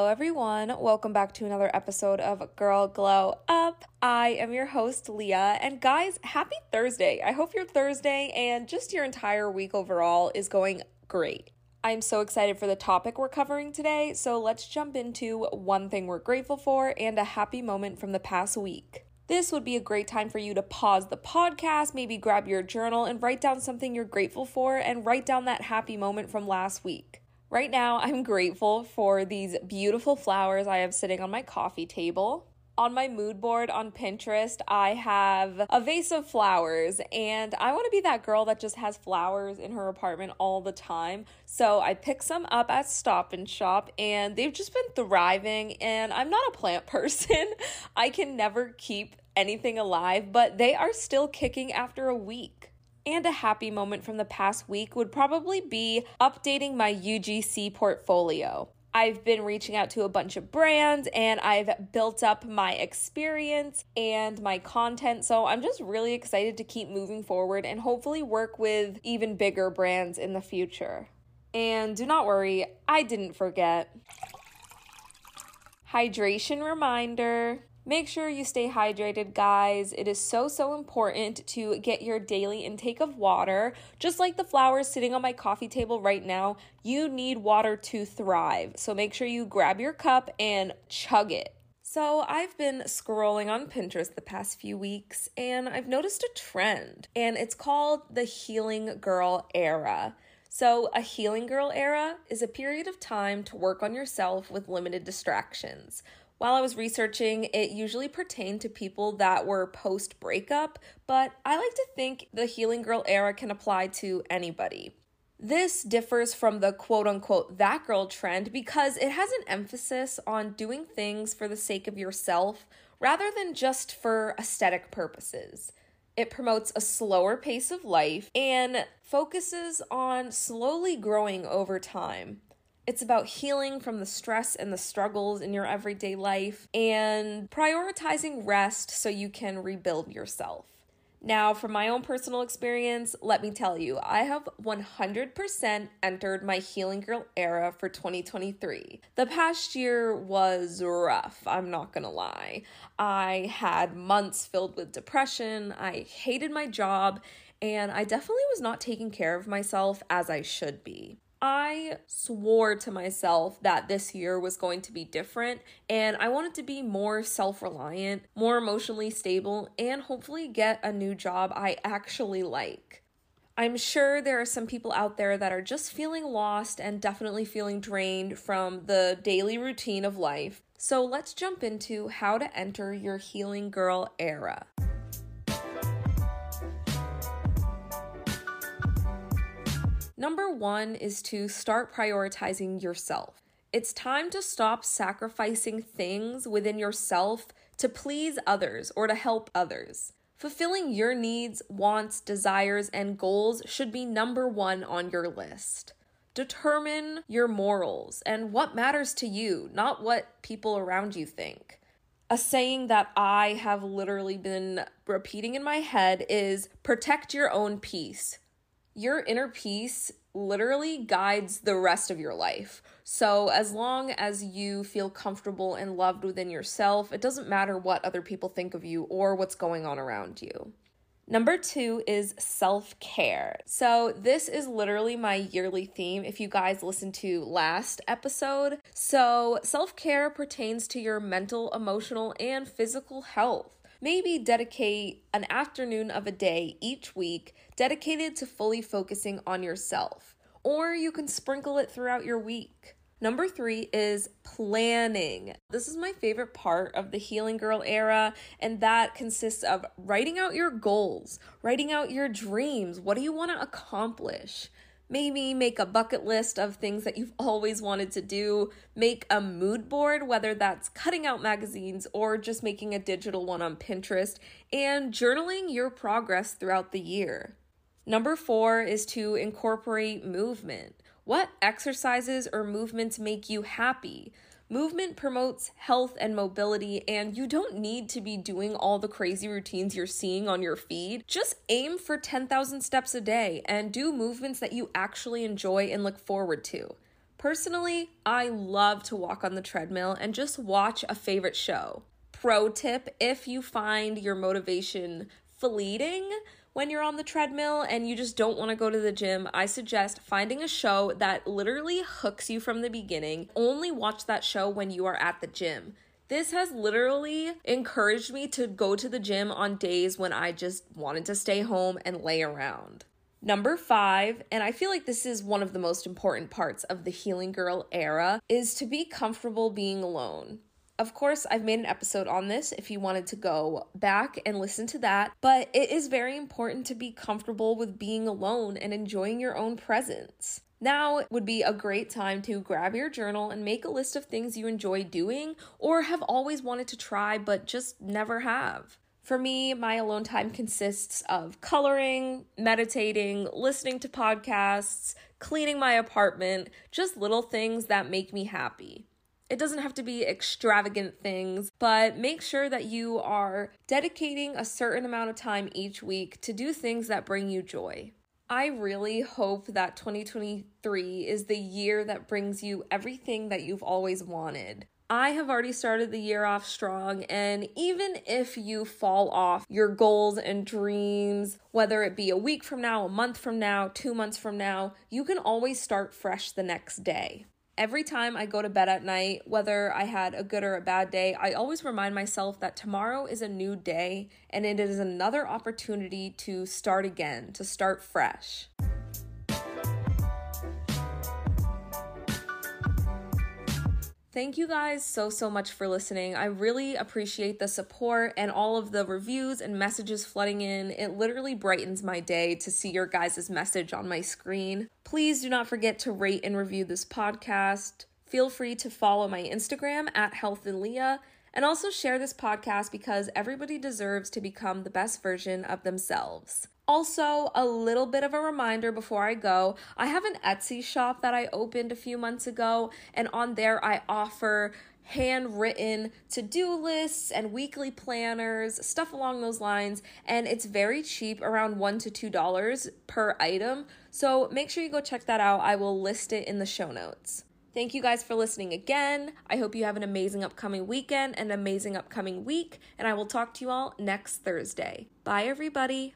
Hello, everyone. Welcome back to another episode of Girl Glow Up. I am your host, Leah. And guys, happy Thursday. I hope your Thursday and just your entire week overall is going great. I'm so excited for the topic we're covering today. So let's jump into one thing we're grateful for and a happy moment from the past week. This would be a great time for you to pause the podcast, maybe grab your journal and write down something you're grateful for and write down that happy moment from last week. Right now, I'm grateful for these beautiful flowers I have sitting on my coffee table. On my mood board on Pinterest, I have a vase of flowers, and I want to be that girl that just has flowers in her apartment all the time. So I picked some up at Stop and Shop, and they've just been thriving. And I'm not a plant person, I can never keep anything alive, but they are still kicking after a week. And a happy moment from the past week would probably be updating my UGC portfolio. I've been reaching out to a bunch of brands and I've built up my experience and my content. So I'm just really excited to keep moving forward and hopefully work with even bigger brands in the future. And do not worry, I didn't forget. Hydration reminder. Make sure you stay hydrated, guys. It is so, so important to get your daily intake of water. Just like the flowers sitting on my coffee table right now, you need water to thrive. So make sure you grab your cup and chug it. So, I've been scrolling on Pinterest the past few weeks and I've noticed a trend, and it's called the Healing Girl Era. So, a healing girl era is a period of time to work on yourself with limited distractions. While I was researching, it usually pertained to people that were post breakup, but I like to think the healing girl era can apply to anybody. This differs from the quote unquote that girl trend because it has an emphasis on doing things for the sake of yourself rather than just for aesthetic purposes. It promotes a slower pace of life and focuses on slowly growing over time. It's about healing from the stress and the struggles in your everyday life and prioritizing rest so you can rebuild yourself. Now, from my own personal experience, let me tell you, I have 100% entered my healing girl era for 2023. The past year was rough, I'm not gonna lie. I had months filled with depression, I hated my job, and I definitely was not taking care of myself as I should be. I swore to myself that this year was going to be different and I wanted to be more self reliant, more emotionally stable, and hopefully get a new job I actually like. I'm sure there are some people out there that are just feeling lost and definitely feeling drained from the daily routine of life. So let's jump into how to enter your healing girl era. Number one is to start prioritizing yourself. It's time to stop sacrificing things within yourself to please others or to help others. Fulfilling your needs, wants, desires, and goals should be number one on your list. Determine your morals and what matters to you, not what people around you think. A saying that I have literally been repeating in my head is protect your own peace your inner peace literally guides the rest of your life. So, as long as you feel comfortable and loved within yourself, it doesn't matter what other people think of you or what's going on around you. Number two is self care. So, this is literally my yearly theme if you guys listened to last episode. So, self care pertains to your mental, emotional, and physical health. Maybe dedicate an afternoon of a day each week dedicated to fully focusing on yourself, or you can sprinkle it throughout your week. Number three is planning. This is my favorite part of the Healing Girl era, and that consists of writing out your goals, writing out your dreams. What do you want to accomplish? Maybe make a bucket list of things that you've always wanted to do. Make a mood board, whether that's cutting out magazines or just making a digital one on Pinterest, and journaling your progress throughout the year. Number four is to incorporate movement. What exercises or movements make you happy? Movement promotes health and mobility, and you don't need to be doing all the crazy routines you're seeing on your feed. Just aim for 10,000 steps a day and do movements that you actually enjoy and look forward to. Personally, I love to walk on the treadmill and just watch a favorite show. Pro tip if you find your motivation fleeting, when you're on the treadmill and you just don't want to go to the gym, I suggest finding a show that literally hooks you from the beginning. Only watch that show when you are at the gym. This has literally encouraged me to go to the gym on days when I just wanted to stay home and lay around. Number five, and I feel like this is one of the most important parts of the Healing Girl era, is to be comfortable being alone. Of course, I've made an episode on this if you wanted to go back and listen to that, but it is very important to be comfortable with being alone and enjoying your own presence. Now would be a great time to grab your journal and make a list of things you enjoy doing or have always wanted to try but just never have. For me, my alone time consists of coloring, meditating, listening to podcasts, cleaning my apartment, just little things that make me happy. It doesn't have to be extravagant things, but make sure that you are dedicating a certain amount of time each week to do things that bring you joy. I really hope that 2023 is the year that brings you everything that you've always wanted. I have already started the year off strong, and even if you fall off your goals and dreams, whether it be a week from now, a month from now, two months from now, you can always start fresh the next day. Every time I go to bed at night, whether I had a good or a bad day, I always remind myself that tomorrow is a new day and it is another opportunity to start again, to start fresh. Thank you guys so, so much for listening. I really appreciate the support and all of the reviews and messages flooding in. It literally brightens my day to see your guys' message on my screen. Please do not forget to rate and review this podcast. Feel free to follow my Instagram at Health and Leah and also share this podcast because everybody deserves to become the best version of themselves. Also, a little bit of a reminder before I go I have an Etsy shop that I opened a few months ago, and on there I offer handwritten to do lists and weekly planners, stuff along those lines. And it's very cheap, around one to two dollars per item. So make sure you go check that out. I will list it in the show notes. Thank you guys for listening again. I hope you have an amazing upcoming weekend and amazing upcoming week, and I will talk to you all next Thursday. Bye, everybody.